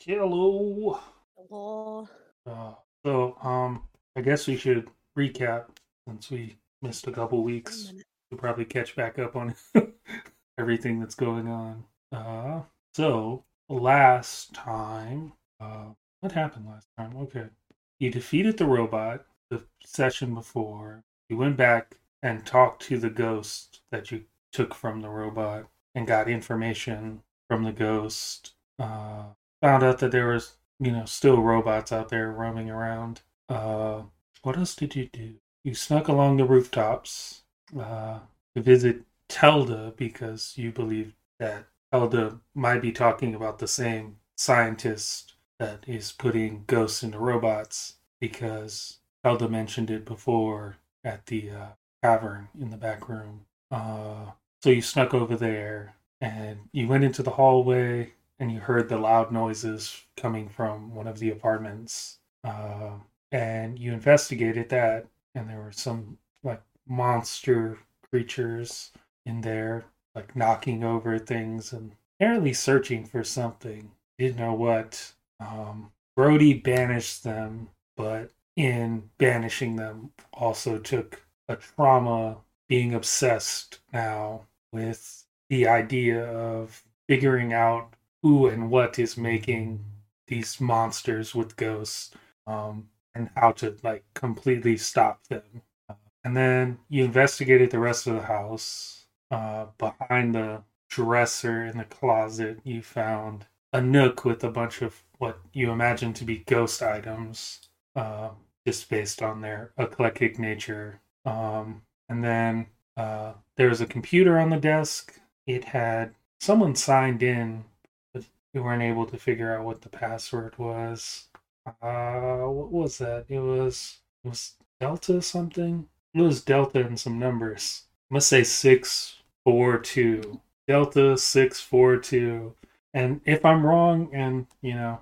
Hello. Hello. Uh, so, um, I guess we should recap since we missed a couple weeks. We'll probably catch back up on everything that's going on. Uh, so last time, uh, what happened last time? Okay, you defeated the robot the session before. You went back and talked to the ghost that you took from the robot and got information from the ghost. Uh, found out that there was, you know, still robots out there roaming around. Uh, what else did you do? You snuck along the rooftops uh, to visit Telda because you believe that Telda might be talking about the same scientist that is putting ghosts into robots because Telda mentioned it before at the uh, cavern in the back room. Uh, so you snuck over there and you went into the hallway and you heard the loud noises coming from one of the apartments. Uh, and you investigated that, and there were some like monster creatures in there, like knocking over things and apparently searching for something. Didn't know what. Um, Brody banished them, but in banishing them, also took a trauma being obsessed now with the idea of figuring out who and what is making these monsters with ghosts um, and how to like completely stop them. Uh, and then you investigated the rest of the house. Uh, behind the dresser in the closet, you found a nook with a bunch of what you imagine to be ghost items, uh, just based on their eclectic nature. Um, and then uh, there was a computer on the desk. It had someone signed in, we weren't able to figure out what the password was. Uh, what was that? It was it was Delta something. It was Delta and some numbers. I must say six four two. Delta six four two. And if I'm wrong, and you know,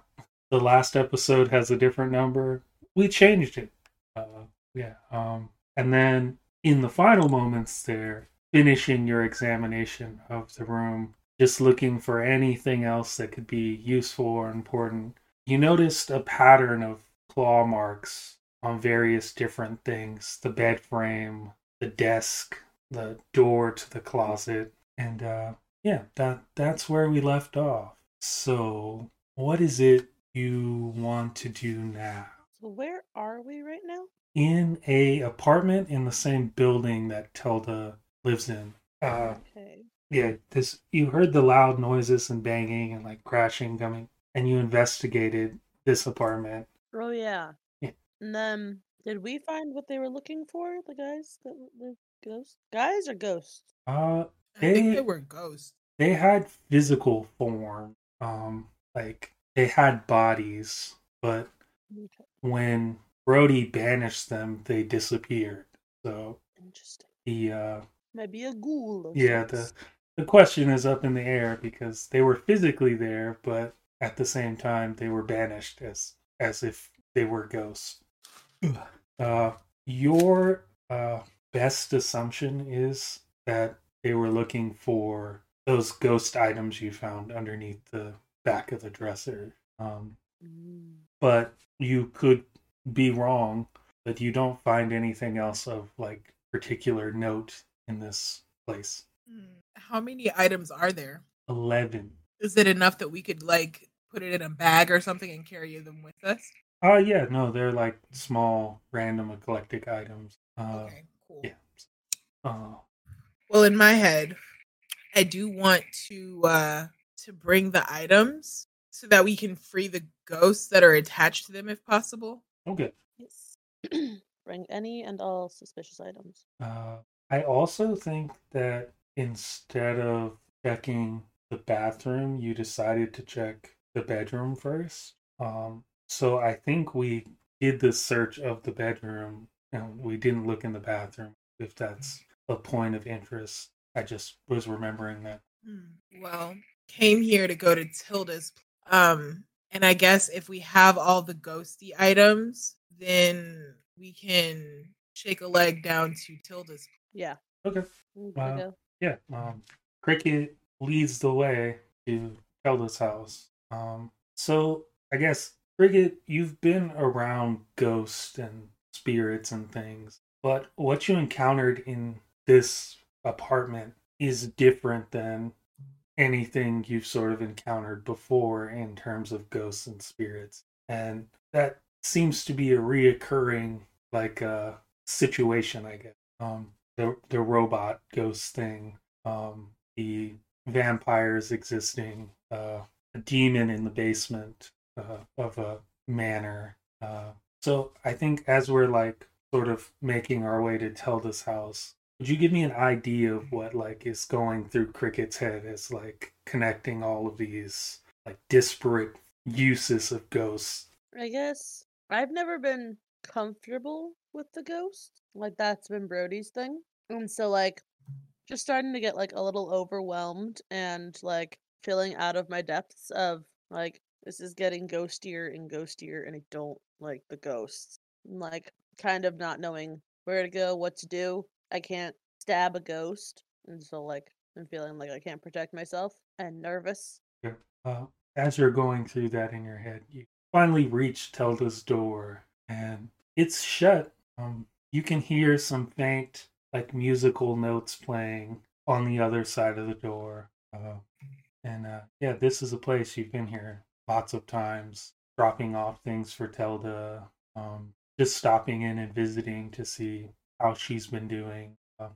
the last episode has a different number, we changed it. Uh, yeah. Um, and then in the final moments, there, finishing your examination of the room, just looking for anything else that could be useful or important you noticed a pattern of claw marks on various different things the bed frame the desk the door to the closet and uh yeah that that's where we left off so what is it you want to do now So where are we right now? in a apartment in the same building that Tilda lives in uh Okay. Yeah this you heard the loud noises and banging and like crashing coming and you investigated this apartment Oh yeah. Yeah. And then did we find what they were looking for? The guys, the, the ghosts, guys or ghosts? uh I think They- they were ghosts. they had physical form um like they had bodies but Okay. when brody banished them they disappeared so Interesting. the uh Maybe a ghoul. Of yeah sorts. the the question is up in the air because they were physically there but at the same time they were banished as as if they were ghosts uh your uh best assumption is that they were looking for those ghost items you found underneath the back of the dresser um Mm. but you could be wrong that you don't find anything else of like particular note in this place. How many items are there? 11 Is it enough that we could like put it in a bag or something and carry them with us? Oh yeah, no, they're like small, random, eclectic items. Uh, okay, cool. yeah. uh, Well, in my head, I do want to uh to bring the items so that we can free the ghosts that are attached to them if possible. okay. Yes. Bring any and all suspicious items. Uh, I also think that instead of checking the bathroom, you decided to check the bedroom first. Um, so I think we did the search of the bedroom and we didn't look in the bathroom. If that's a point of interest, I just was remembering that. Hmm, Well, came here to go to Tilda's. Um, and I guess if we have all the ghosty items, then we can shake a leg down to Tilda's. Yeah. Okay. Wow. Yeah, um, Cricket leads the way to Zelda's house. Um, so I guess Cricket, you've been around ghosts and spirits and things, but what you encountered in this apartment is different than anything you've sort of encountered before in terms of ghosts and spirits. And that seems to be a reoccurring like uh situation, I guess. Um the the robot ghost thing, um the vampires existing, uh a demon in the basement uh, of a manor. Uh so I think as we're like sort of making our way to Telda's house, would you give me an idea of what like is going through Cricket's head as like connecting all of these like disparate uses of ghosts? I guess I've never been comfortable with the ghost. Like that's been Brody's thing. And so like just starting to get like a little overwhelmed and like feeling out of my depths of like this is getting ghostier and ghostier and I don't like the ghosts. I'm, like kind of not knowing where to go, what to do. I can't stab a ghost. And so like I'm feeling like I can't protect myself and nervous. Uh, as you're going through that in your head, you finally reach Telda's door and it's shut. Um, you can hear some faint, like musical notes playing on the other side of the door. Uh, and uh, yeah, this is a place you've been here lots of times, dropping off things for Telda, um, just stopping in and visiting to see how she's been doing. Uh,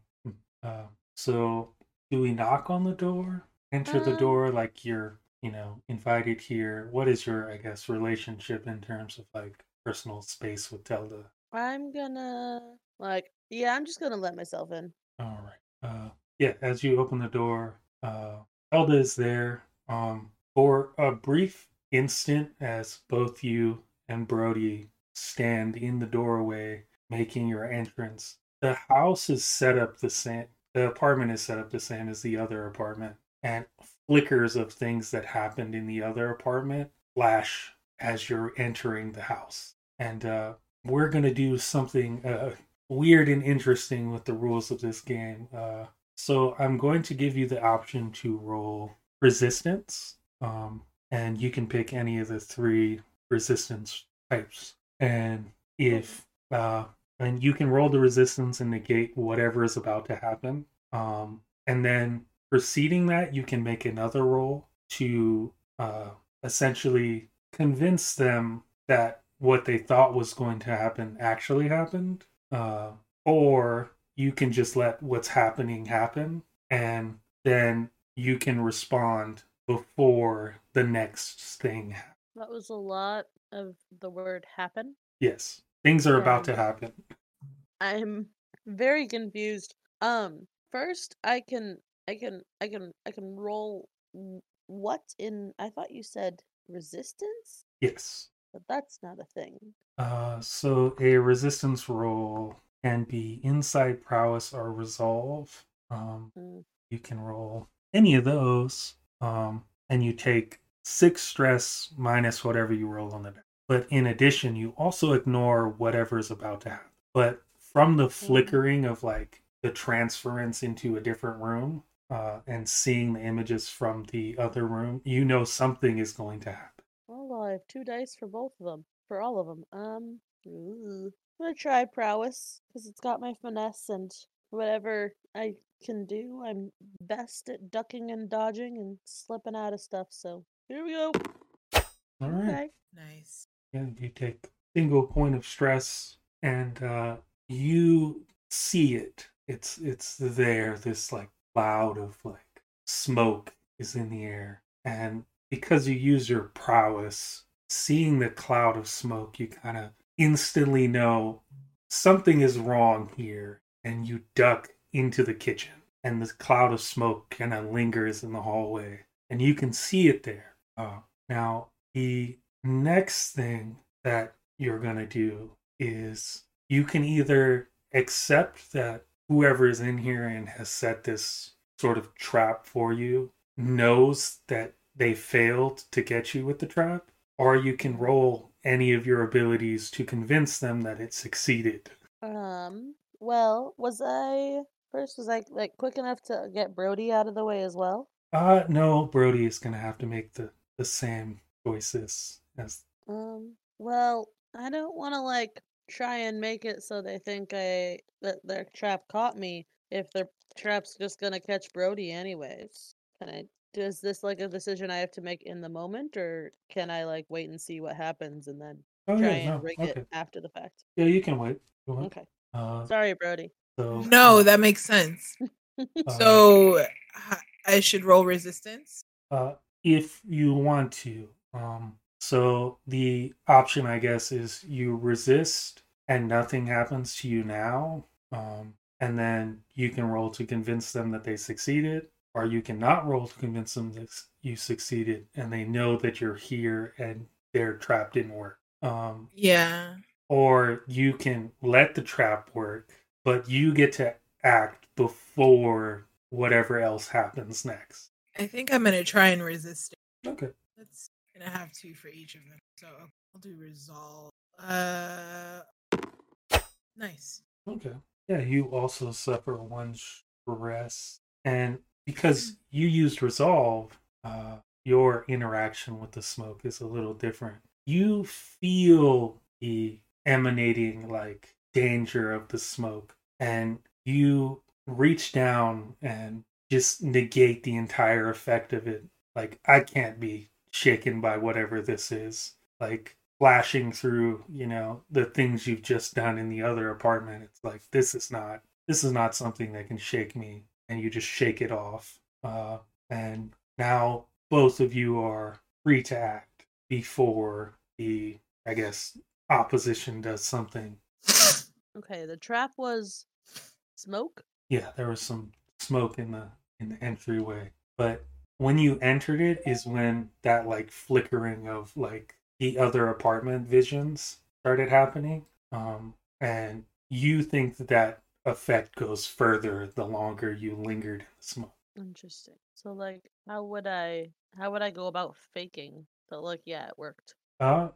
uh, so, do we knock on the door? Enter the Um, door like you're, you know, invited here. What is your, I guess, relationship in terms of like personal space with Telda? I'm gonna like yeah, I'm just gonna let myself in. All right. Uh, yeah, as you open the door, uh, Elda is there. Um, for a brief instant, as both you and Brody stand in the doorway, making your entrance, the house is set up the same. The apartment is set up the same as the other apartment, and flickers of things that happened in the other apartment flash as you're entering the house. And uh, we're gonna do something uh, weird and interesting with the rules of this game. Uh, so I'm going to give you the option to roll resistance, um, and you can pick any of the three resistance types. And if uh, and you can roll the resistance and negate whatever is about to happen. Um, and then preceding that, you can make another roll to uh, essentially convince them that what they thought was going to happen actually happened. Uh, or you can just let what's happening happen and then you can respond before the next thing happens. That was a lot of the word happen. Yes, things are about to Um, happen. I'm very confused. Um, first I can I can I can I can roll what in I thought you said resistance, Yes. But that's not a thing. Uh, so a resistance roll can be insight, prowess, or resolve. Um, Mm. you can roll any of those, um, and you take six stress minus whatever you roll on the die. But in addition, you also ignore whatever's about to happen. But from the flickering of like the transference into a different room uh, and seeing the images from the other room, you know something is going to happen. Well, I have two dice for both of them, for all of them. Um, ooh. I'm gonna try prowess because it's got my finesse and whatever I can do. I'm best at ducking and dodging and slipping out of stuff. So here we go. All right. Okay. Nice. And you take single point of stress and uh you see it. It's it's there, this like cloud of like smoke is in the air. And because you use your prowess, seeing the cloud of smoke, you kind of instantly know something is wrong here. And you duck into the kitchen. And the cloud of smoke kind of lingers in the hallway. And you can see it there. Uh, now, the next thing that you're going to do is you can either accept that whoever is in here and has set this sort of trap for you knows that they failed to get you with the trap, or you can roll any of your abilities to convince them that it succeeded. Um. Well, was I first? Was I like quick enough to get Brody out of the way as well? Uh no, Brody is going to have to make the the same choices as Um. Well, I don't want to like try and make it so they think I that their trap caught me. If their trap's just gonna catch Brody anyways, can I? Is this like a decision I have to make in the moment, or can I like wait and see what happens and then oh try yeah and no rig okay it after the fact? yeah you can wait Go on. Okay. uh Sorry, Brody. so No, that makes sense. uh, So I should roll resistance. uh if you want to um so the option i guess is you resist and nothing happens to you now um and then you can roll to convince them that they succeeded or you can not roll to convince them that you succeeded and they know that you're here and their trap didn't work um Yeah. or you can let the trap work, but you get to act before whatever else happens next. I think I'm gonna try and resist it. Okay. Let's and I have two for each of them. So I'll do resolve. Uh nice. Okay. Yeah, you also suffer one stress. And because you used resolve, uh, your interaction with the smoke is a little different. You feel the emanating like danger of the smoke, and you reach down and just negate the entire effect of it. Like, I can't be shaken by whatever this is. Like, flashing through, you know, the things you've just done in the other apartment. It's like, this is not, this is not something that can shake me. And you just shake it off. Uh, and now both of you are free to act before the, I guess, opposition does something. Okay, the trap was smoke. Yeah, there was some smoke in the in the entryway, but when you entered it is when that like flickering of like the other apartment visions started happening. Um, and you think that that effect goes further the longer you lingered in the smoke. Interesting. So like, how would I how would I go about faking that? Like, yeah, it worked. Uh,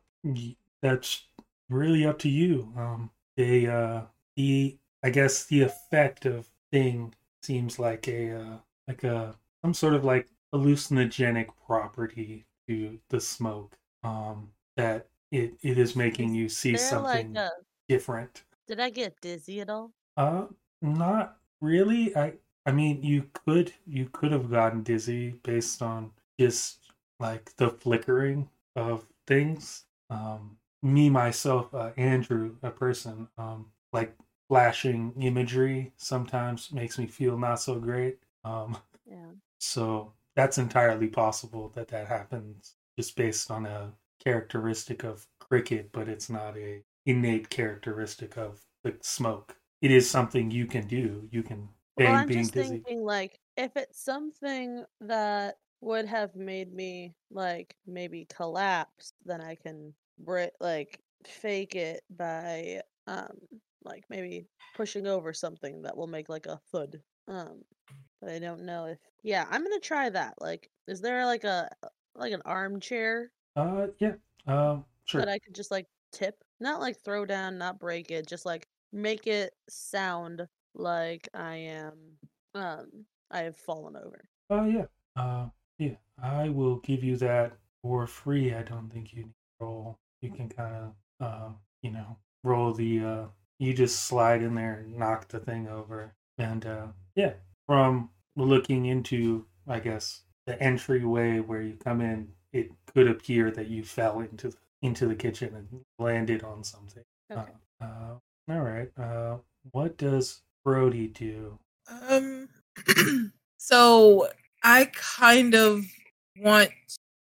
that's really up to you. Um, they, uh, the, I guess the effect of thing seems like a, uh, like a, some sort of like hallucinogenic property to the smoke. Um, that it, it is making you see something like, uh, different. did I get dizzy at all? Uh, not really. I, I mean, you could, you could have gotten dizzy based on just like the flickering of things. Um, me myself, uh, Andrew, a person, um, like flashing imagery sometimes makes me feel not so great. Um, Yeah. so that's entirely possible that that happens just based on a characteristic of cricket, but it's not a innate characteristic of the smoke. It is something you can do. You can Well, I'm being just dizzy. thinking like if it's something that would have made me like maybe collapse, then I can like fake it by um like maybe pushing over something that will make like a thud. Um, but I don't know if yeah, I'm gonna try that. Like, is there like a like an armchair Uh, yeah. Um, sure. that I could just like tip, not like throw down, not break it, just like make it sound like I am um I have fallen over. Oh yeah. Uh, yeah. I will give you that for free. I don't think you need to roll. You can kind of, uh, you know, roll the. Uh, you just slide in there and knock the thing over, and uh, yeah. From looking into, I guess, the entryway where you come in, it could appear that you fell into the, into the kitchen and landed on something. Okay. Uh, uh, all right. Uh, what does Brody do? Um so I kind of want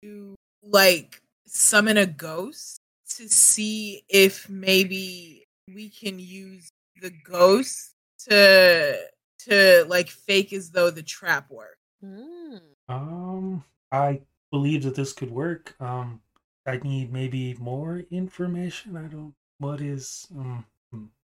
to like summon a ghost to see if maybe we can use the ghost to to like fake as though the trap worked. Hmm. Um, I believe that this could work. Um, I need maybe more information. I don't. What is um,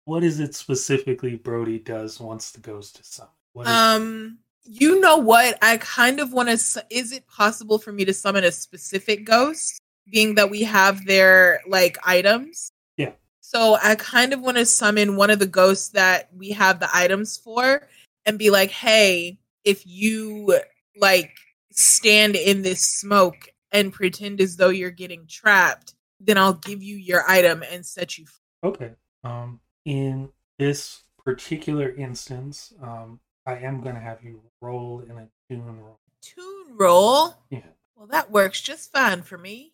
what is it specifically Brody does once the ghost is summoned? Um you know what? I kind of want to is it possible for me to summon a specific ghost being that we have their like items? Yeah. So I kind of want to summon one of the ghosts that we have the items for and be like, "Hey, if you like stand in this smoke and pretend as though you're getting trapped, then I'll give you your item and set you. Free. Okay. Um, in this particular instance, um, I am going to have you roll in a toon roll. Toon roll. Yeah. Well, that works just fine for me.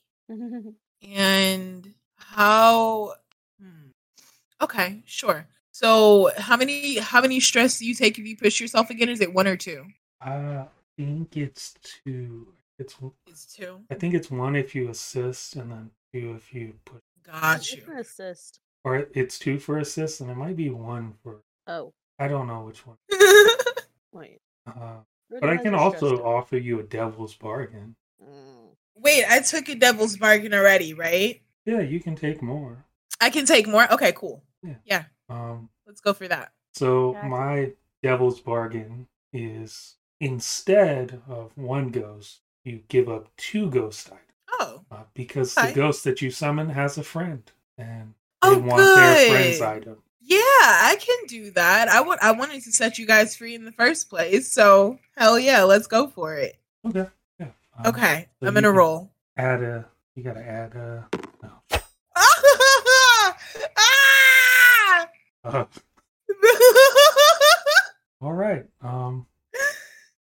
and how? Hmm. Okay, sure. So, how many how many stress do you take if you push yourself again? Is it one or two? I think it's two. It's It's two. I think it's one if you assist, and then two if you push. Got you. Assist. Or it's two for assist, and it might be one for. Oh, I don't know which one. wait. Uh, but I can also die. offer you a devil's bargain. Mm. Wait, I took a devil's bargain already, right? Yeah, you can take more. I can take more. Okay, cool. Yeah. Um, Let's go for that. so Gotcha. my devil's bargain is instead of one ghost, you give up two ghost items Oh, uh, because Okay. the ghost that you summon has a friend, and they oh, want their friend's good. item. Yeah, I can do that. I want. I wanted to set you guys free in the first place, so hell yeah, let's go for it. Okay. Yeah. um, Okay, so I'm gonna roll. Add a. You gotta add a. No. ah! Uh, all right. Um.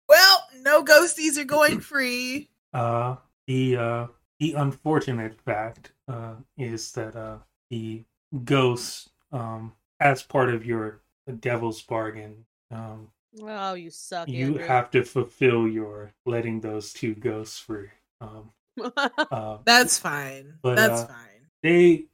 well, no ghosties are going free. Uh. The uh. The unfortunate fact uh is that uh the ghosts um as part of your devil's bargain um Oh, you suck. you Andrew. have to fulfill your letting those two ghosts free. Um. Uh, That's fine. But, That's uh, fine. they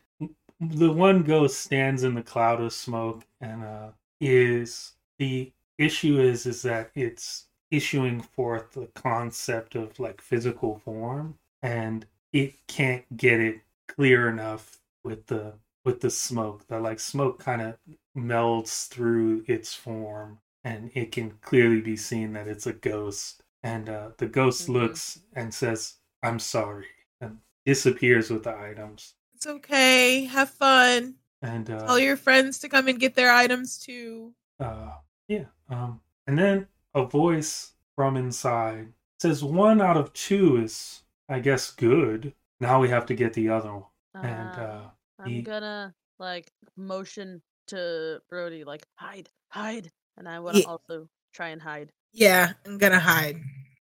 the one ghost stands in the cloud of smoke and uh is the issue is is that it's issuing forth the concept of like physical form and it can't get it clear enough with the with the smoke that like smoke kind of melds through its form and it can clearly be seen that it's a ghost and uh the ghost Mhm. looks and says i'm sorry and disappears with the items It's okay. Have fun. and uh Tell your friends to come and get their items too. uh yeah um and then a voice from inside says one out of two is i guess good now we have to get the other one and Ah, uh I'm he- gonna like motion to Brody, like hide, hide, and I want to Yeah. also try and hide. Yeah, I'm gonna hide.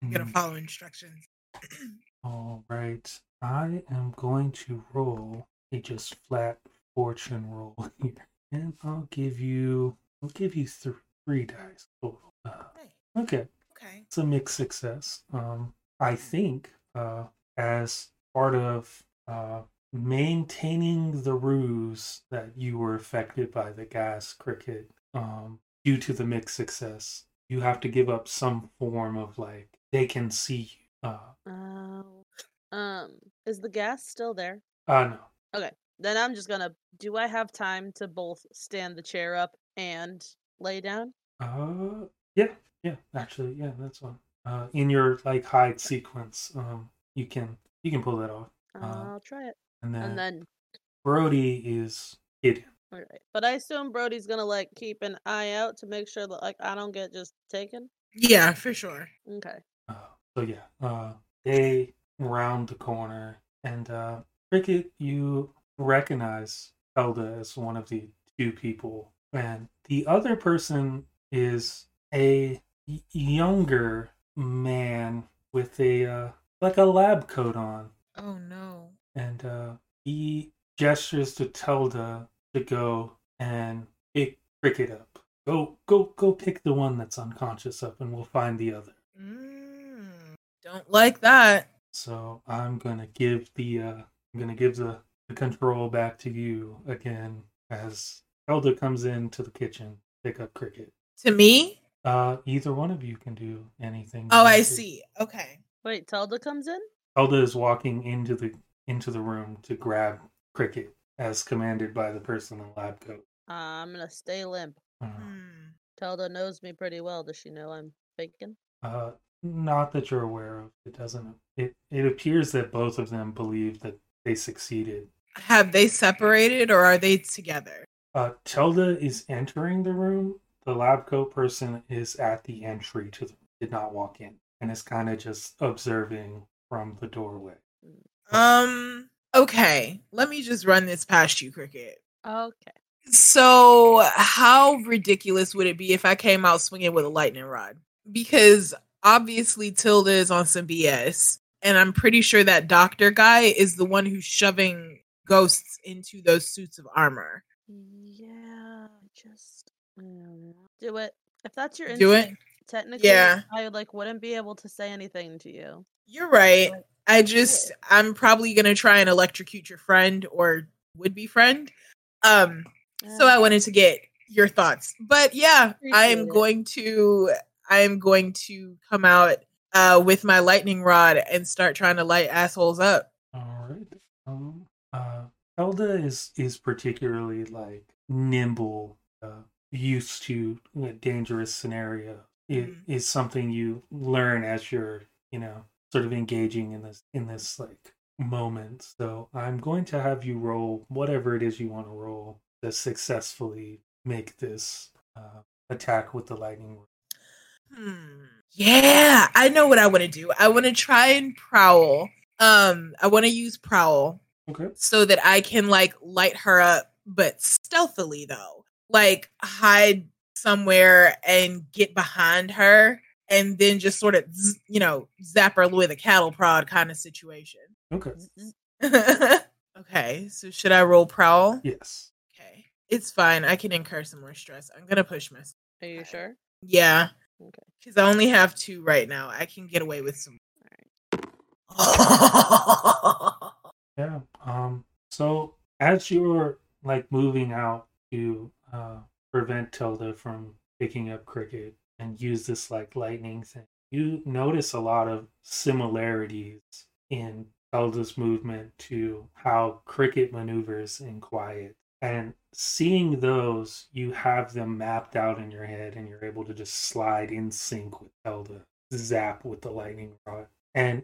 I'm gonna mm, follow instructions. all right i am going to roll a just flat fortune roll here and i'll give you i'll give you th- three dice total uh, Hey, okay okay. it's a mixed success. Um, I think uh, as part of uh, maintaining the ruse that you were affected by the gas cricket um, due to the mixed success, you have to give up some form of like they can see you. Uh, Oh, um, is the gas still there? uh no. Okay, then I'm just gonna. Do I have time to both stand the chair up and lay down? Uh, yeah, yeah. Actually, yeah, that's one. Uh, in your like hide sequence, um, you can you can pull that off, Uh, I'll try it. And then, And then, Brody is hidden. all right. But I assume Brody's gonna like keep an eye out to make sure that like I don't get just taken. Yeah, for sure. Okay. Uh, so yeah, uh, they round the corner, and uh, Cricket, you recognize Elda as one of the two people, and the other person is a y- younger man with a uh, like a lab coat on, Oh no. And uh, he gestures to Telda to go and pick Cricket up. Go, go, go! Pick the one that's unconscious up, and we'll find the other. Mm, don't like that. So I'm gonna give the uh I'm gonna give the, the control back to you again as Elder comes into the kitchen, pick up cricket. To me? Uh either one of you can do anything. Oh, I see. Okay. Wait, Telda comes in. Elder is walking into the into the room to grab cricket as commanded by the person in the lab coat. Uh, I'm gonna stay limp. Uh, Hmm. Telda knows me pretty well. Does she know I'm faking? uh not that you're aware of. It doesn't it it appears that both of them believe that they succeeded. Have they separated or are they together? Uh, Telda is entering the room. The lab coat person is at the entry to the did not walk in and is kind of just observing from the doorway. Um. Okay. Let me just run this past you, Cricket. Okay. So, how ridiculous would it be if I came out swinging with a lightning rod? Because obviously Tilda is on some BS, and I'm pretty sure that doctor guy is the one who's shoving ghosts into those suits of armor. Yeah, just do it. If that's your Do it? instinct, technically, Yeah. I like wouldn't be able to say anything to you. You're right. But I just. I'm probably gonna try and electrocute your friend or would be friend. Um so I wanted to get your thoughts. But yeah, I am going to I am going to come out uh with my lightning rod and start trying to light assholes up. All right. Um, uh, Elda is is particularly like nimble, uh, used to a dangerous scenario. It Mhm. is something you learn as you're, you know, sort of engaging in this in this like moment. So I'm going to have you roll whatever it is you want to roll to successfully make this uh, attack with the lightning. Hmm. Yeah, I know what I want to do. I want to try and prowl. Um I want to use prowl Okay. so that I can like light her up, but stealthily though. Like hide somewhere and get behind her and then just sort of, z- you know, zap her with a cattle prod kind of situation. Okay. z- z- okay, so should I roll prowl? Yes. Okay, it's fine. I can incur some more stress. I'm gonna push myself. Are you sure? Yeah, Okay. because I only have two right now. I can get away with some. Yeah. Um. So as you're like moving out to uh, prevent Tilda from picking up cricket and use this like lightning thing, you notice a lot of similarities in Tilda's movement to how cricket maneuvers in quiet. And seeing those, you have them mapped out in your head, and you're able to just slide in sync with Tilda, zap with the lightning rod. And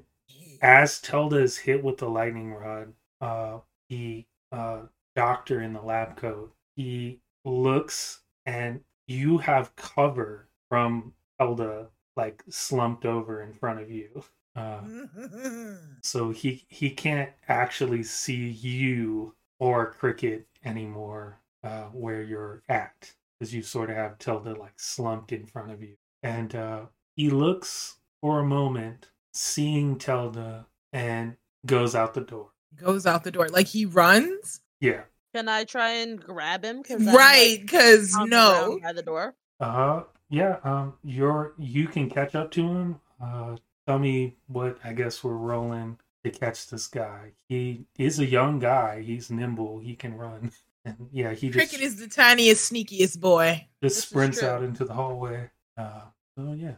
as Telda is hit with the lightning rod, uh, the uh, doctor in the lab coat, he looks and you have cover from Telda like slumped over in front of you. Uh, so he he can't actually see you or Cricket anymore uh, where you're at because you sort of have Tilda like slumped in front of you, and uh, he looks for a moment, seeing Tilda, and goes out the door. Goes out the door like he runs. Yeah. Can I try and grab him? 'Cause I'm, Right, because on no. by the door. Uh yeah, um you're you can catch up to him. Uh tell me what I guess we're rolling to catch this guy. He is a young guy, he's nimble, he can run. And yeah, he just Cricket is the tiniest, sneakiest boy. just This sprints out into the hallway. Uh so yeah.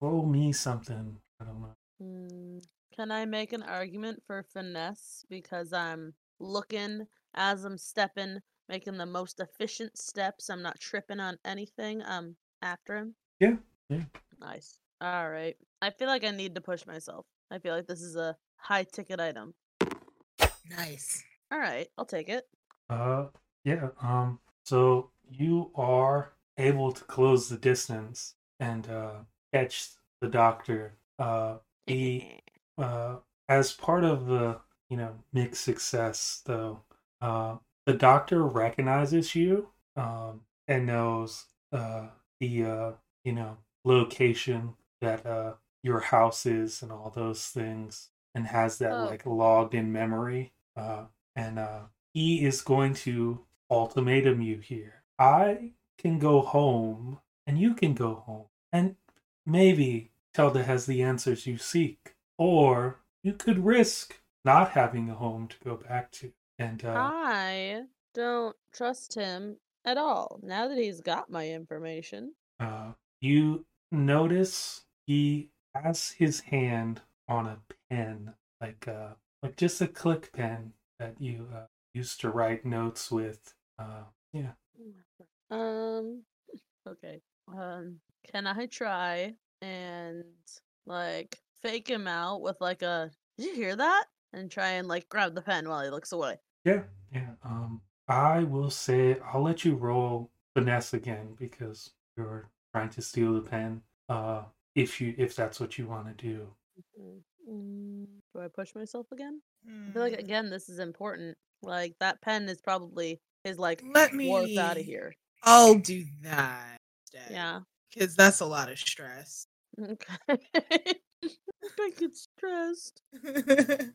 Roll me something. I don't know. Hmm, Can I make an argument for finesse because I'm looking as I'm stepping, making the most efficient steps. I'm not tripping on anything. I'm after him. Yeah, yeah. Nice. All right. I feel like I need to push myself. I feel like this is a high ticket item. Nice. All right, I'll take it. Uh yeah, um so you are able to close the distance and uh catch the doctor. Uh he uh, as part of the you know mixed success though uh, the doctor recognizes you um, and knows uh, the uh, you know location that uh, your house is and all those things and has that Oh. like logged in memory uh, and uh, he is going to ultimatum you here i can go home and you can go home and maybe Telda has the answers you seek or you could risk not having a home to go back to. And uh, I don't trust him at all now that he's got my information. uh, you notice he has his hand on a pen, like uh, like just a click pen that you uh, used to write notes with. Uh, yeah, Um, okay. Um, can I try and like fake him out with like a did you hear that? And try and like grab the pen while he looks away. yeah, yeah. Um, I will say I'll let you roll finesse again because you're trying to steal the pen. Uh, if you if that's what you want to do. Mm, Mm, do I push myself again? I feel like Hmm, again this is important. Like that pen is probably is like Let me out of here. I'll do that. instead, Yeah. Because that's a lot of stress. Okay. I get stressed.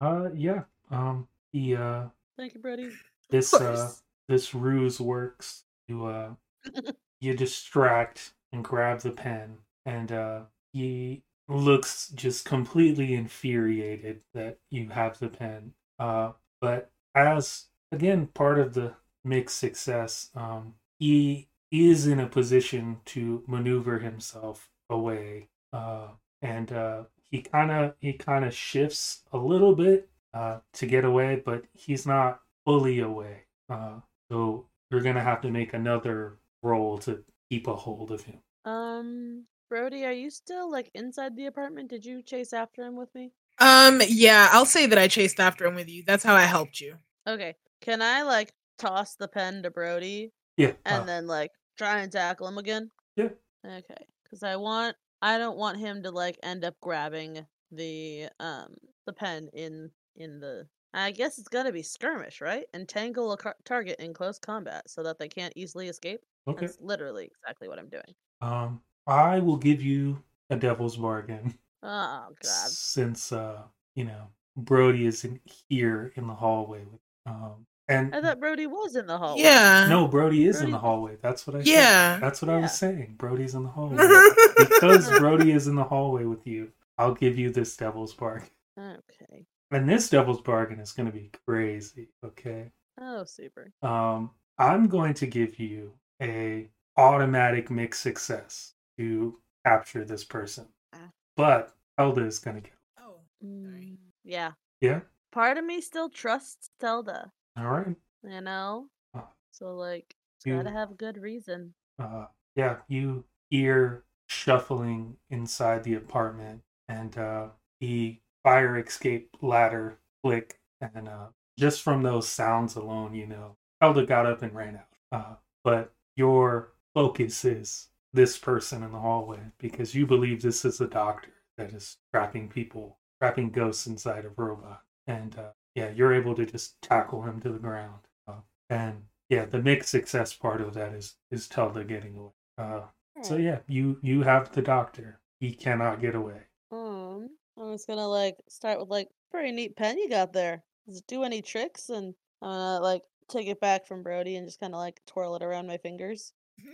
Uh, yeah. Um, the uh, Thank you, Brody. this uh, this ruse works. You uh, you distract and grab the pen, and uh, he looks just completely infuriated that you have the pen. Uh, but as again part of the mixed success, um, he is in a position to maneuver himself away. Uh, and uh, he kind of he kind of shifts a little bit uh, to get away, but he's not fully away. Uh, so you're gonna have to make another roll to keep a hold of him. Um, Brody, are you still like inside the apartment? Did you chase after him with me? Um, yeah, I'll say that I chased after him with you. That's how I helped you. Okay. Can I like toss the pen to Brody Yeah. and uh, then like try and tackle him again? Yeah. Okay. Because I want I don't want him to like end up grabbing the um the pen in in the I guess it's gonna be skirmish, right? Entangle a car- target in close combat so that they can't easily escape. okay. That's literally exactly what I'm doing. Um, I will give you a devil's bargain Oh god. since uh, you know, Brody is in here in the hallway with um, and I thought Brody was in the hallway. Yeah. no, Brody is in the hallway. That's what I said. Yeah. That's what I Yeah. was saying. Brody's in the hallway. because Brody is in the hallway with you, I'll give you this devil's bargain. Okay. And this devil's bargain is going to be crazy. Okay. Oh super. Um, I'm going to give you a automatic mixed success to capture this person, Ah. but Elda is going to get. oh. Mm, yeah. Yeah. Part of me still trusts Zelda, All right. you know? Uh, So like you- gotta have a good reason. Uh, yeah. You hear shuffling inside the apartment, and uh, the fire escape ladder click, and uh, just from those sounds alone, you know, Elda got up and ran out. Uh, but your focus is this person in the hallway because you believe this is a doctor that is trapping people, trapping ghosts inside a robot. And uh, yeah, you're able to just tackle him to the ground. Uh, and yeah, the mixed success part of that is is Telda getting away. Uh, so yeah, you you have the doctor. He cannot get away. Um, I'm just gonna like start with like pretty neat pen you got there. Does it do any tricks? And I'm gonna like take it back from Brody and just kind of like twirl it around my fingers.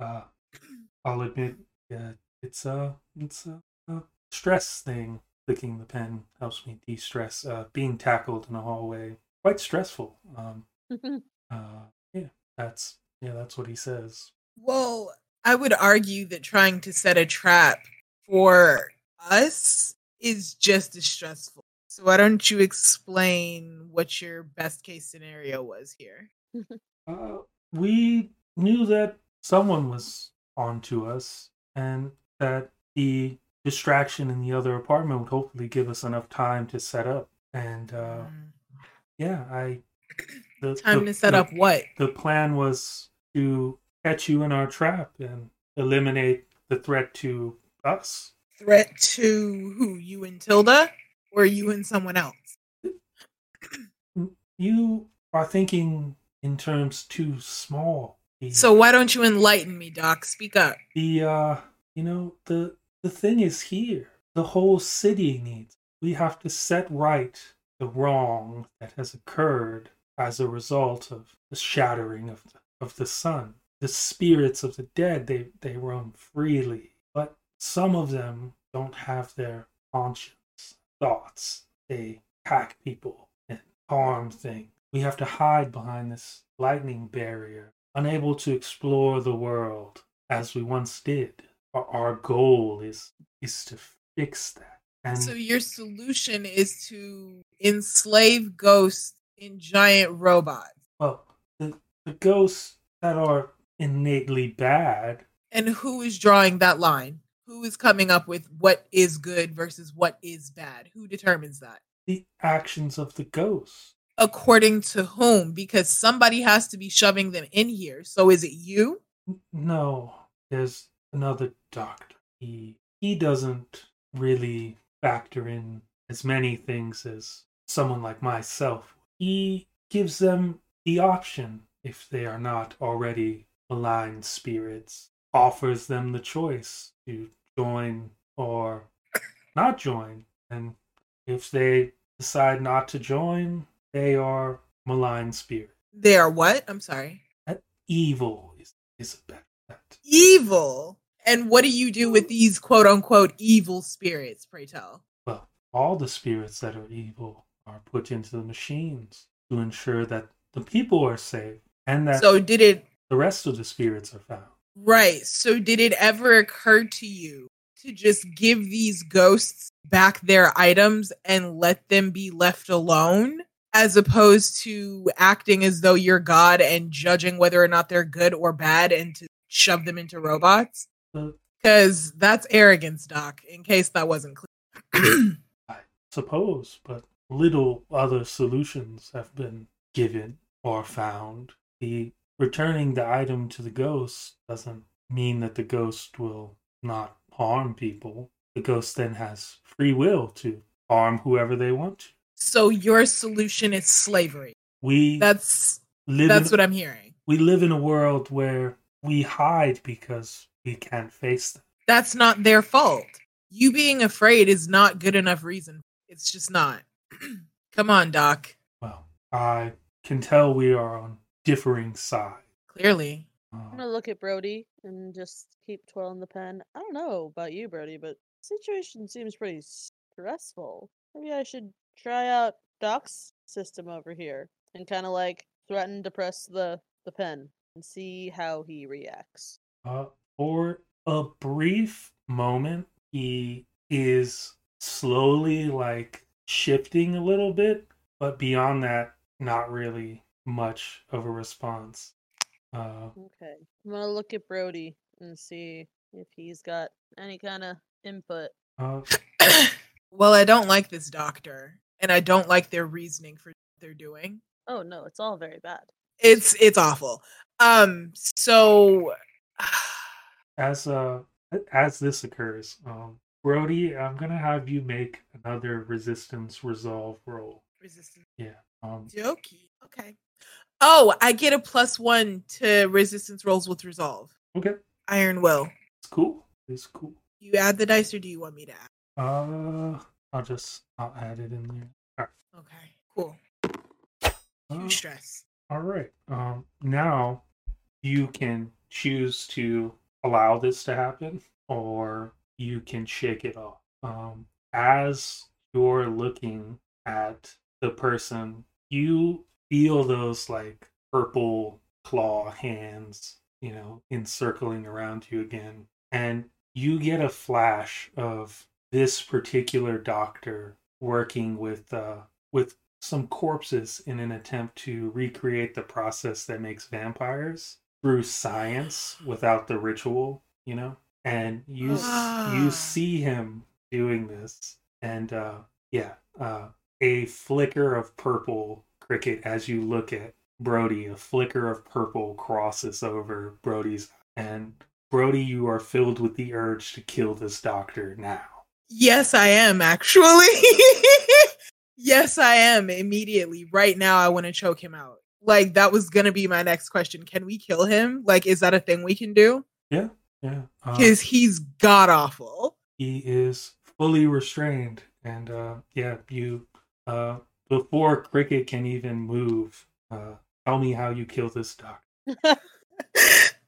Uh, I'll admit, yeah, it's a it's a, a stress thing. Clicking the pen helps me de-stress. Uh, being tackled in a hallway quite stressful. Um, uh, yeah, that's yeah, that's what he says. Well, I would argue that trying to set a trap for us is just as stressful. So why don't you explain what your best case scenario was here? Uh, we knew that someone was onto us, and that the distraction in the other apartment would hopefully give us enough time to set up. And uh, Mm. yeah, I the, Time the- to set the- up what? the plan was to catch you in our trap and eliminate the threat to us. Threat to who? You and Tilda? Or you and someone else? You are thinking in terms too small. So why don't you enlighten me, Doc? Speak up. the uh, you know the the thing is here. The whole city needs. We have to set right the wrong that has occurred as a result of the shattering of the, of the sun. The spirits of the dead they they roam freely, some of them don't have their conscience, thoughts. They hack people and harm things. We have to hide behind this lightning barrier, unable to explore the world as we once did. Our, goal is is to fix that. And So your solution is to enslave ghosts in giant robots. well, the the ghosts that are innately bad, And who is drawing that line? Who is coming up with what is good versus what is bad? Who determines that? the actions of the ghosts. According to whom? Because somebody has to be shoving them in here. So is it you? No, there's another doctor. He he doesn't really factor in as many things as someone like myself. He gives them the option if they are not already aligned spirits, offers them the choice to join or not join. And if they decide not to join, they are malign spirit. They are what? I'm sorry. Evil is, is a better that. Evil. And what do you do with these quote unquote evil spirits, pray tell? Well, all the spirits that are evil are put into the machines to ensure that the people are safe and that So did it the rest of the spirits are found. Right. So did it ever occur to you to just give these ghosts back their items and let them be left alone? As opposed to acting as though you're God and judging whether or not they're good or bad and to shove them into robots? Uh, Because that's arrogance, Doc, in case that wasn't clear. I suppose, but little other solutions have been given or found. The returning the item to the ghost doesn't mean that the ghost will not harm people. The ghost then has free will to harm whoever they want to. so your solution is slavery. We That's live that's in, what I'm hearing. we live in a world where we hide because we can't face them. That's not their fault. You being afraid is not good enough reason. It's just not. Come on, Doc. Well, I can tell we are on differing sides. Clearly. I'm Uh, gonna look at Brody and just keep twirling the pen. I don't know about you, Brody, but situation seems pretty stressful. Maybe I should try out Doc's system over here and kind of like threaten to press the the pen and see how he reacts. Uh, for a brief moment, he is slowly like shifting a little bit, but beyond that, not really much of a response. Uh, Okay, I'm gonna look at Brody and see if he's got any kind of input. uh, well, I don't like this doctor, and I don't like their reasoning for what they're doing. Oh no, it's all very bad. It's it's awful. Um, so as uh, as this occurs, um, Brody, I'm gonna have you make another resistance resolve roll. resistance. Yeah. Um, Jokey. Okay. Oh, I get a plus one to resistance rolls with resolve. okay, Iron will. it's cool. It's cool. You add the dice, or do you want me to add? Uh, I'll just I'll add it in there. Okay. Cool. Uh, Huge stress. All right. Um, now you can choose to allow this to happen, or you can shake it off. Um, as you're looking at the person, you feel those like purple claw hands, you know, encircling around you again, and you get a flash of this particular doctor working with uh, with some corpses in an attempt to recreate the process that makes vampires through science without the ritual, you know? And you Ah. you see him doing this and uh yeah, uh a flicker of purple cricket as you look at Brody, a flicker of purple crosses over Brody's and Brody, you are filled with the urge to kill this doctor now. Yes, I am actually. yes, I am immediately. Right now, I want to choke him out. Like that was gonna be my next question. Can we kill him? Like, is that a thing we can do? Yeah. yeah. Because he's god awful. he is fully restrained and uh yeah you uh before cricket can even move uh tell me how you kill this doc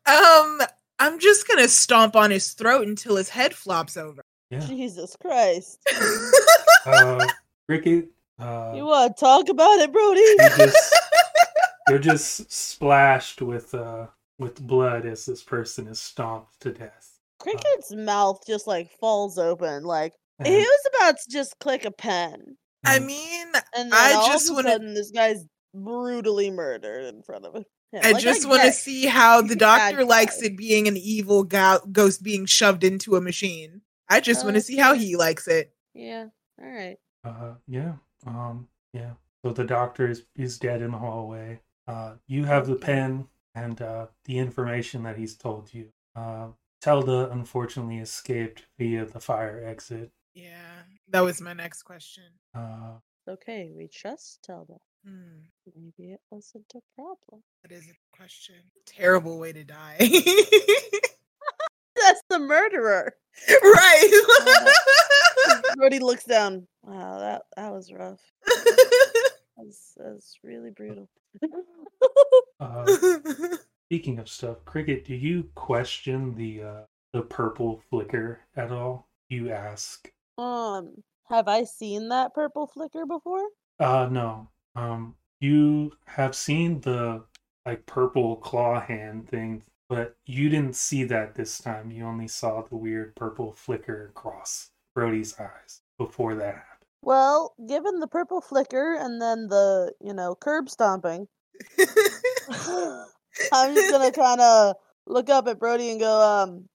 um, I'm just gonna stomp on his throat until his head flops over. yeah Jesus Christ! uh cricket uh You want to talk about it, Brody? you just you're just splashed with uh with blood as this person is stomped to death Cricket's mouth just like falls open, like and, he was about to just click a pen, I mean, and then I all just wanna- this guy's brutally murdered in front of him. Yeah, I like, just want to see how the He's a bad doctor likes guy. it being an evil go- ghost being shoved into a machine. I just want to see how he likes it. Yeah. All right. Uh, yeah. Um, yeah. So the doctor is, is dead in the hallway. Uh, you have the pen and uh, the information that he's told you. Uh, Telda unfortunately escaped via the fire exit. Yeah, that was my next question. Uh, Okay, we trust Tilda. Hmm, Maybe it wasn't a problem. that is a question. Terrible way to die. That's the murderer. right. Brody looks down. Wow, that that was rough. That was, that really brutal. uh, speaking of stuff, Cricket, do you question the uh, the purple flicker at all? You ask. Um, have I seen that purple flicker before? Uh, no. Um, you have seen the like purple claw hand thing, but you didn't see that this time. You only saw the weird purple flicker across Brody's eyes before that happened. Well, given the purple flicker and then the, you know, curb stomping, I'm just gonna kind of look up at Brody and go, um,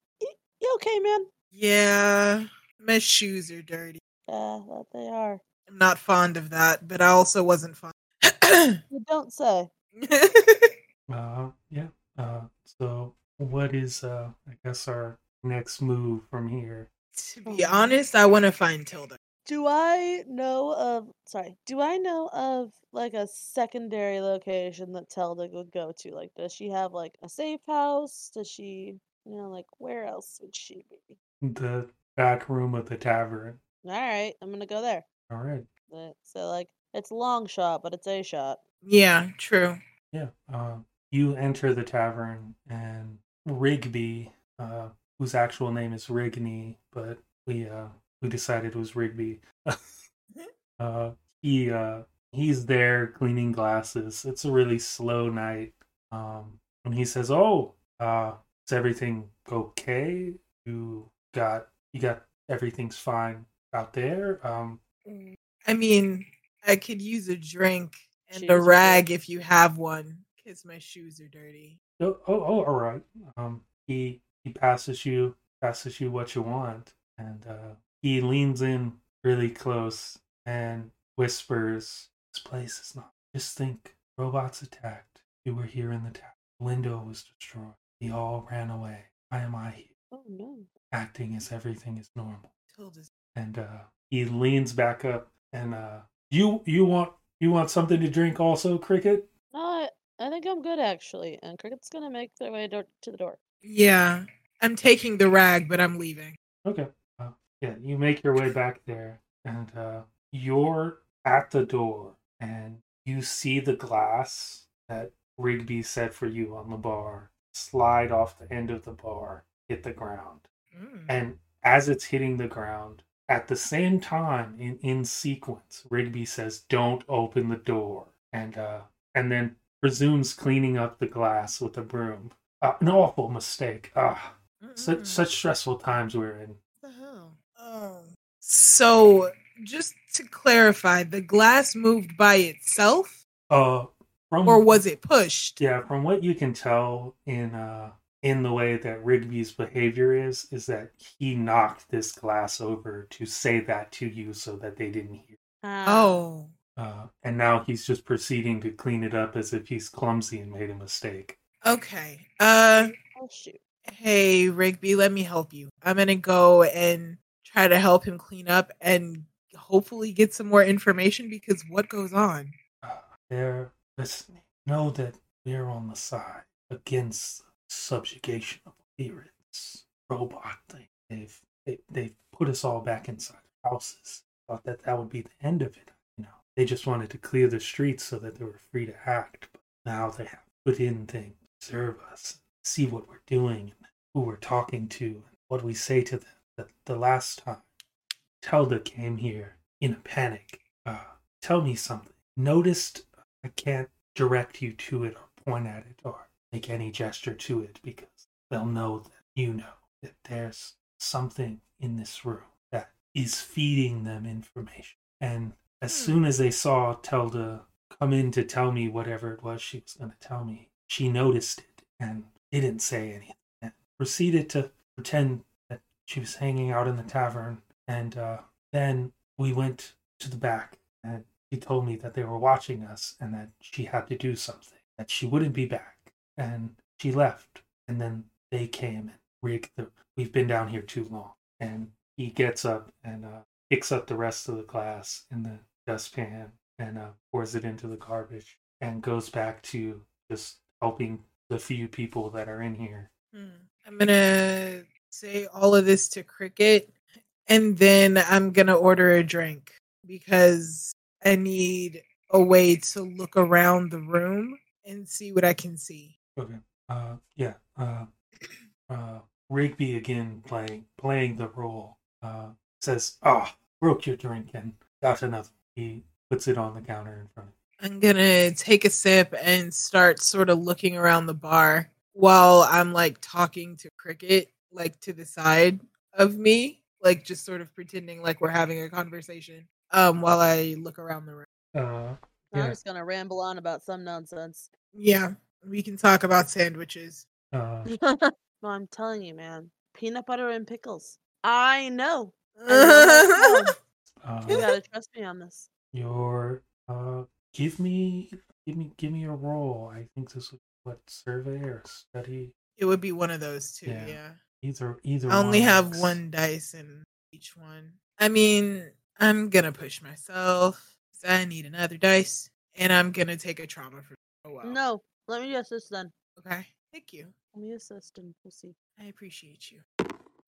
you okay, man? yeah, my shoes are dirty. Yeah, that they are. I'm not fond of that, but I also wasn't fond. You don't say. Uh, yeah. Uh, so what is uh, I guess our next move from here? to be honest, I want to find Tilda. Do I know of? Sorry, do I know of like a secondary location that Tilda would go to? Like, does she have like a safe house? Does she, you know, like where else would she be? The back room of the tavern. All right, I'm gonna go there. All right. So like, it's long shot, but it's a shot. Yeah, true. Yeah. Uh, you enter the tavern, and Rigby, uh, whose actual name is Rigney, but we uh, we decided it was Rigby. uh, he uh, he's there cleaning glasses. It's a really slow night. Um, and he says, "Oh, uh, is everything okay? You got you got everything's fine out there." Um, I mean, I could use a drink and a are rag if you have one, because my shoes are dirty. Oh, oh, oh, all right. Um, he he passes you passes you what you want, and uh, he leans in really close and whispers, "This place is not. Just think, robots attacked. You were here in the tower. The window was destroyed. We all ran away. Why am I here, Oh no. acting as everything is normal?" Tilda's. And uh, he leans back up, and uh, you you want you want something to drink also, Cricket? No, I, I think I'm good actually. And Cricket's gonna make their way door- to the door. Yeah, I'm taking the rag, but I'm leaving. Okay. Uh, yeah, you make your way back there, and uh, you're at the door, and you see the glass that Rigby set for you on the bar slide off the end of the bar, hit the ground. Mm. And as it's hitting the ground, at the same time, in, in sequence, Rigby says, "Don't open the door," and uh, and then resumes cleaning up the glass with a broom. Uh, an awful mistake. Ah, such such stressful times we're in. Hell? Oh. So, just to clarify, the glass moved by itself, Uh, from or was it pushed? yeah, from what you can tell in uh in the way that Rigby's behavior is, is that he knocked this glass over to say that to you so that they didn't hear. Ah, Oh. Uh, and now he's just proceeding to clean it up as if he's clumsy and made a mistake. Okay. Uh, Oh shoot. hey, Rigby, let me help you. I'm gonna go and try to help him clean up and hopefully get some more information because what goes on? Uh, they're listening. Know that we're on the side against subjugation of spirits, robot thing. They've they, they've put us all back inside houses. Thought that that would be the end of it. You know, they just wanted to clear the streets so that they were free to act. But now they have put in things, observe us, see what we're doing, and who we're talking to, and what we say to them. The, the last time Telda came here in a panic. Uh, tell me something. Noticed I can't direct you to it or point at it or make any gesture to it because they'll know that you know that there's something in this room that is feeding them information. And as Hmm. soon as they saw Telda come in to tell me whatever it was she was going to tell me, she noticed it and didn't say anything and proceeded to pretend that she was hanging out in the tavern. And uh, then we went to the back and she told me that they were watching us and that she had to do something, that she wouldn't be back. And she left. And then they came and rigged the. We've been down here too long. And he gets up and uh, picks up the rest of the glass in the dustpan and uh, pours it into the garbage and goes back to just helping the few people that are in here. Hmm. I'm gonna say all of this to Cricket, and then I'm gonna order a drink because I need a way to look around the room and see what I can see. Okay. Uh, yeah. Uh, uh, Rigby again playing playing the role. Uh, says, "Ah, oh, broke your drink and got another." He puts it on the counter in front of. I'm gonna take a sip and start sort of looking around the bar while I'm like talking to Cricket, like to the side of me, like just sort of pretending like we're having a conversation. Um, while I look around the room. Uh, I'm just gonna ramble on about some nonsense. Yeah, we can talk about sandwiches. Uh, no, I'm telling you, man. Peanut butter and pickles. I know. I know that's home. You uh, gotta trust me on this. your uh, give me give me give me a roll. I think this is what survey or study. it would be one of those two. Yeah. Yeah. Either either. I only one have works. one dice in each one. I mean, I'm gonna push myself. I need another dice, and I'm gonna take a trauma for. Oh wow. No, let me assist then. Okay. Thank you. Let me assist and we'll see. I appreciate you.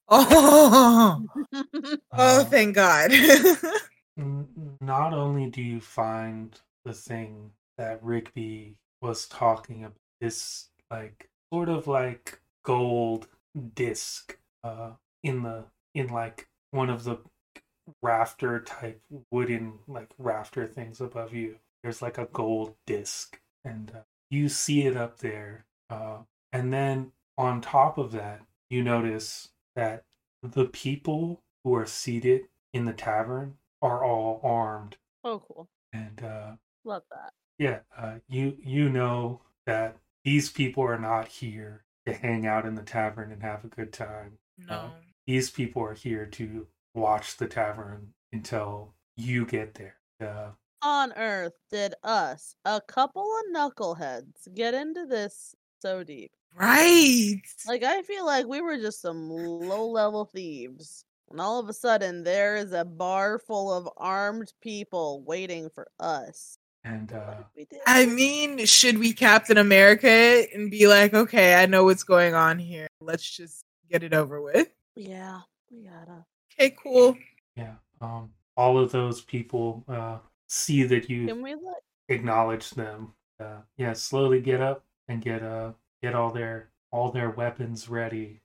Oh. Oh, Uh, thank God. not only do you find the thing that Rigby was talking about, this like sort of like gold disc uh, in the in like one of the rafter type wooden like rafter things above you. There's like a gold disc, and uh, you see it up there. Uh, and then on top of that, you notice that the people who are seated in the tavern are all armed, oh, cool. and uh, Love that. yeah, uh, you you know that these people are not here to hang out in the tavern and have a good time. no. These people are here to watch the tavern until you get there. Uh, On Earth did us, a couple of knuckleheads, get into this so deep? Right. Like I feel like we were just some low level thieves. And all of a sudden there is a bar full of armed people waiting for us. and uh? I mean, should we Captain America it and be like, okay, I know what's going on here. Let's just get it over with. yeah, we gotta. Okay, cool. yeah, um, all of those people uh, see that you Can acknowledge them. Uh, yeah, slowly get up and get uh get all their all their weapons ready,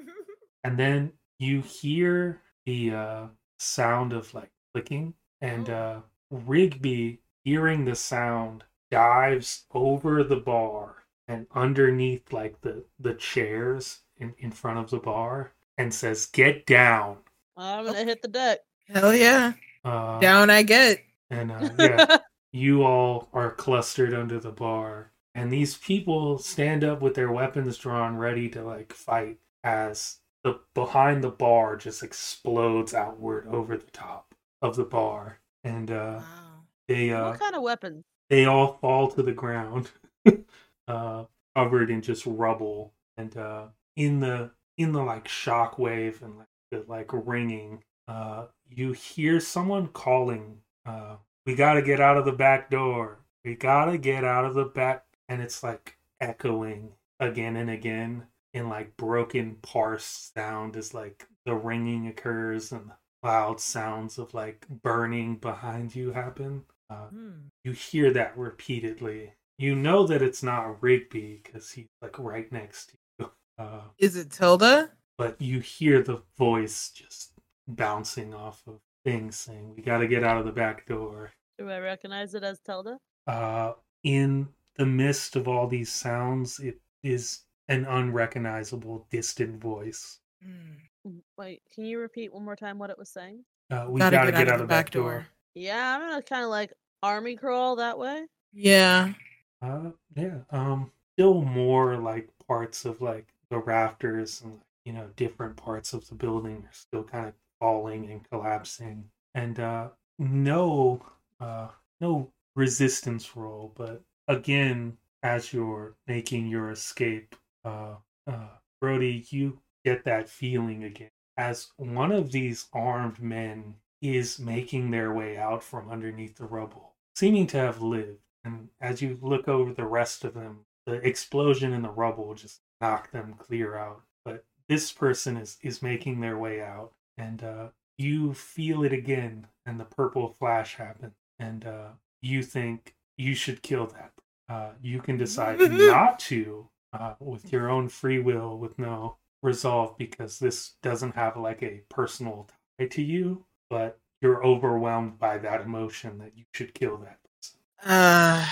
and then you hear the uh, sound of like clicking, and uh, Rigby, hearing the sound, dives over the bar and underneath like the the chairs in in front of the bar and says, "Get down." I'm gonna hit the deck. Hell yeah. Uh, Down I get. And uh, yeah, you all are clustered under the bar and these people stand up with their weapons drawn ready to like fight as the behind the bar just explodes outward over the top of the bar and uh Wow. they uh what kind of weapons? they all fall to the ground uh covered in just rubble and uh in the in the like shockwave and like the like ringing uh you hear someone calling uh we got to get out of the back door we got to get out of the back and it's like echoing again and again in like broken parse sound as like the ringing occurs and loud sounds of like burning behind you happen uh, Hmm. you hear that repeatedly. You know that it's not Rigby because he's like right next to you. Uh, Is it Tilda? but you hear the voice just bouncing off of things saying, "We got to get out of the back door." Do I recognize it as Telda? Uh, in the midst of all these sounds, it is an unrecognizable, distant voice. Mm, Wait, can you repeat one more time what it was saying? Uh, we got to get, out, of the back door. Yeah, I'm gonna kind of like army crawl that way. Yeah. Uh, yeah. Um, still more like parts of like the rafters and you know different parts of the building are still kind of falling and collapsing, and uh, no, uh, no resistance roll. But again, as you're making your escape, uh, uh, Brody, you get that feeling again as one of these armed men is making their way out from underneath the rubble, seeming to have lived. And as you look over the rest of them, the explosion in the rubble just knocked them clear out. But this person is is making their way out, and uh, you feel it again, and the purple flash happens, and uh, you think you should kill that. Uh, you can decide not to uh, with your own free will, with no resolve, because this doesn't have like a personal tie to you, but you're overwhelmed by that emotion that you should kill that person. Uh,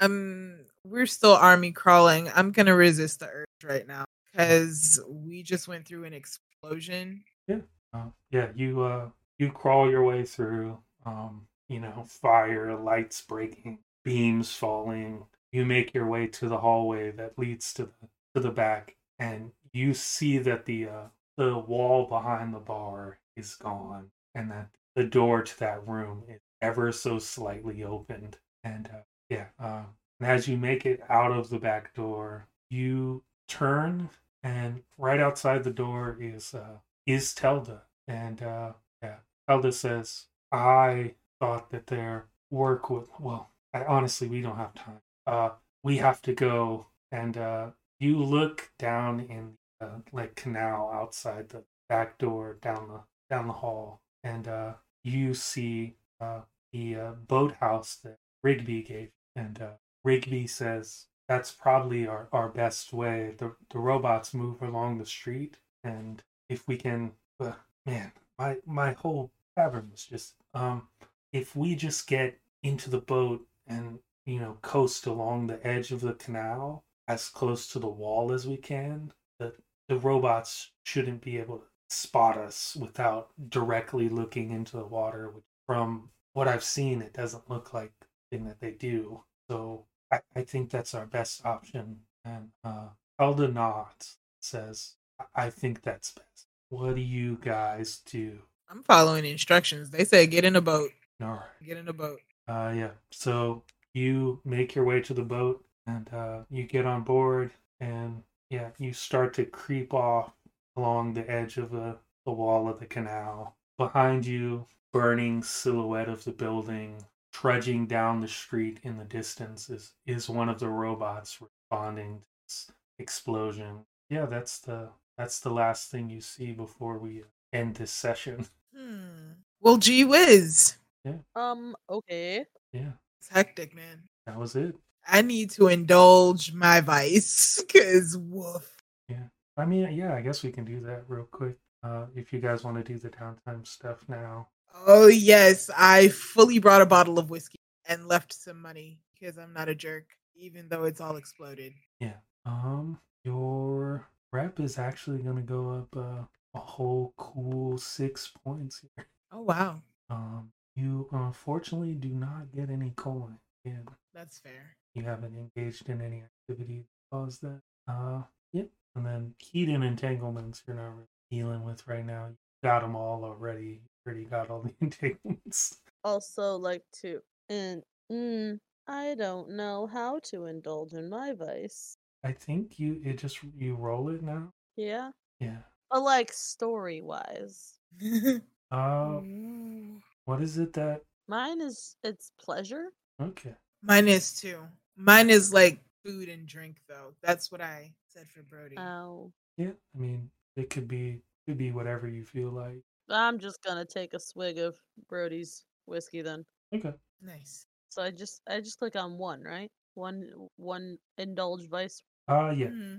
um, we're still army crawling. I'm gonna resist the urge right now because we just went through an explosion. Yeah, uh, yeah. You uh, you crawl your way through. Um, you know, fire, lights breaking, beams falling. You make your way to the hallway that leads to the to the back, and you see that the uh, the wall behind the bar is gone, and that the door to that room is ever so slightly opened. And uh, yeah, uh, and as you make it out of the back door, you turn, and right outside the door is uh, is Telda, and uh, yeah, Telda says, "I thought that their work would well." I, honestly, we don't have time. Uh, we have to go, and uh, you look down in the like canal outside the back door down the down the hall, and uh, you see uh, the uh, boathouse that Rigby gave, and uh, Rigby says that's probably our, our best way. The the robots move along the street, and if we can, uh, man, my my whole tavern was just um, if we just get into the boat and you know coast along the edge of the canal as close to the wall as we can, the the robots shouldn't be able to spot us without directly looking into the water. Which, from what I've seen, it doesn't look like thing that they do. So I, I think that's our best option. And uh, says, I think that's best. What do you guys do? I'm following instructions. They say get in a boat. All right. Get in a boat. Uh, yeah. So you make your way to the boat and uh, you get on board and yeah, you start to creep off along the edge of the, the wall of the canal. Behind you, burning silhouette of the building, trudging down the street in the distance is, is one of the robots responding to this explosion. Yeah, that's the that's the last thing you see before we end this session. Hmm. Well, gee whiz. Um, okay. Yeah, It's hectic, man. that was it. I need to indulge my vice because woof. Yeah. I mean, yeah, I guess we can do that real quick. Uh, if you guys want to do the downtime stuff now. Oh yes, I fully brought a bottle of whiskey and left some money because I'm not a jerk, even though it's all exploded. Yeah. Um, your rep is actually gonna go up uh, a whole cool six points here. Oh wow, Um, you unfortunately do not get any coin. Yeah, that's fair. you haven't engaged in any activity that caused that. Uh, yep. And then heat and entanglements you're not really dealing with right now. You got them all already. You already got all the entanglements. Also, like to, and mm, I don't know how to indulge in my vice. I think you it just you roll it now. Yeah, Yeah. but like story wise, Uh, what is it that? mine is it's pleasure. Okay. Mine is too. Mine is like food and drink though. That's what I said for Brody. Oh, Yeah. I mean, it could be could be whatever you feel like. I'm just gonna take a swig of Brody's whiskey then. Okay. nice. So I just I just click on one, right? One one indulge vice. Uh yeah. Mhm.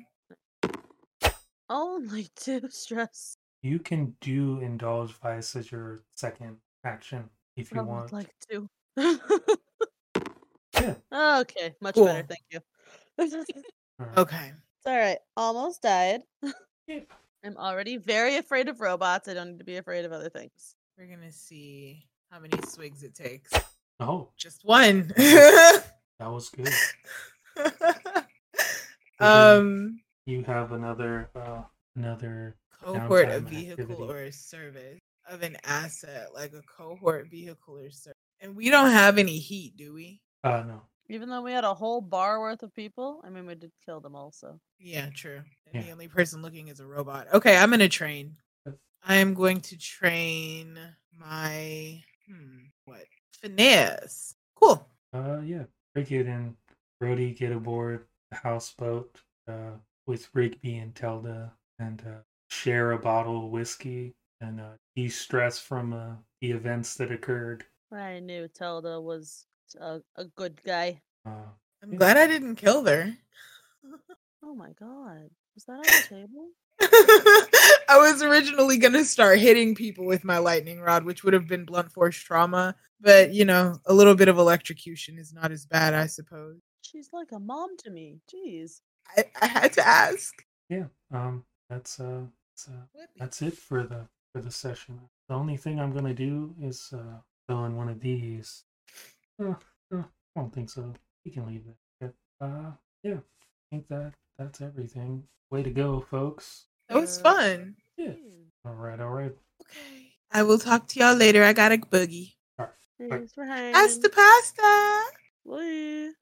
Only two stress. You can do indulge vice as your second action if you I would want. like to. Yeah. Okay, much better, thank you. Alright. Okay. It's all right. Almost died. Yeah. I'm already very afraid of robots. I don't need to be afraid of other things. We're gonna see how many swigs it takes. Oh, Just one. that was good. Um You have another uh another cohort Downtime of vehicle activity. or a service of an asset, like a cohort vehicle or service. And we don't have any heat, do we? uh no. Even though we had a whole bar worth of people, I mean, we did kill them also. Yeah, true. And Yeah. the only person looking is a robot. Okay, I'm gonna train. I am going to train my hmm, what finesse. Cool. Uh, yeah. Cricket and Brody get aboard the houseboat uh, with Rigby and Telda and uh, share a bottle of whiskey and uh, de-stress from uh, the events that occurred. I knew Telda was a, a good guy. Uh, I'm glad I didn't kill her. Oh my god. Was that on the table? I was originally going to start hitting people with my lightning rod, which would have been blunt force trauma. But, you know, a little bit of electrocution is not as bad, I suppose. She's like a mom to me. Jeez. I, I had to ask. yeah. Um. That's uh. That's, uh, that's it for the for the session. The only thing I'm gonna do is uh fill in one of these. Uh, uh, I don't think so. You can leave it. But, uh. Yeah. I think that that's everything. Way to go, folks. That was fun. Yeah. All right. All right. Okay. I will talk to y'all later. I got a boogie. Thanks for hanging. Pasta pasta.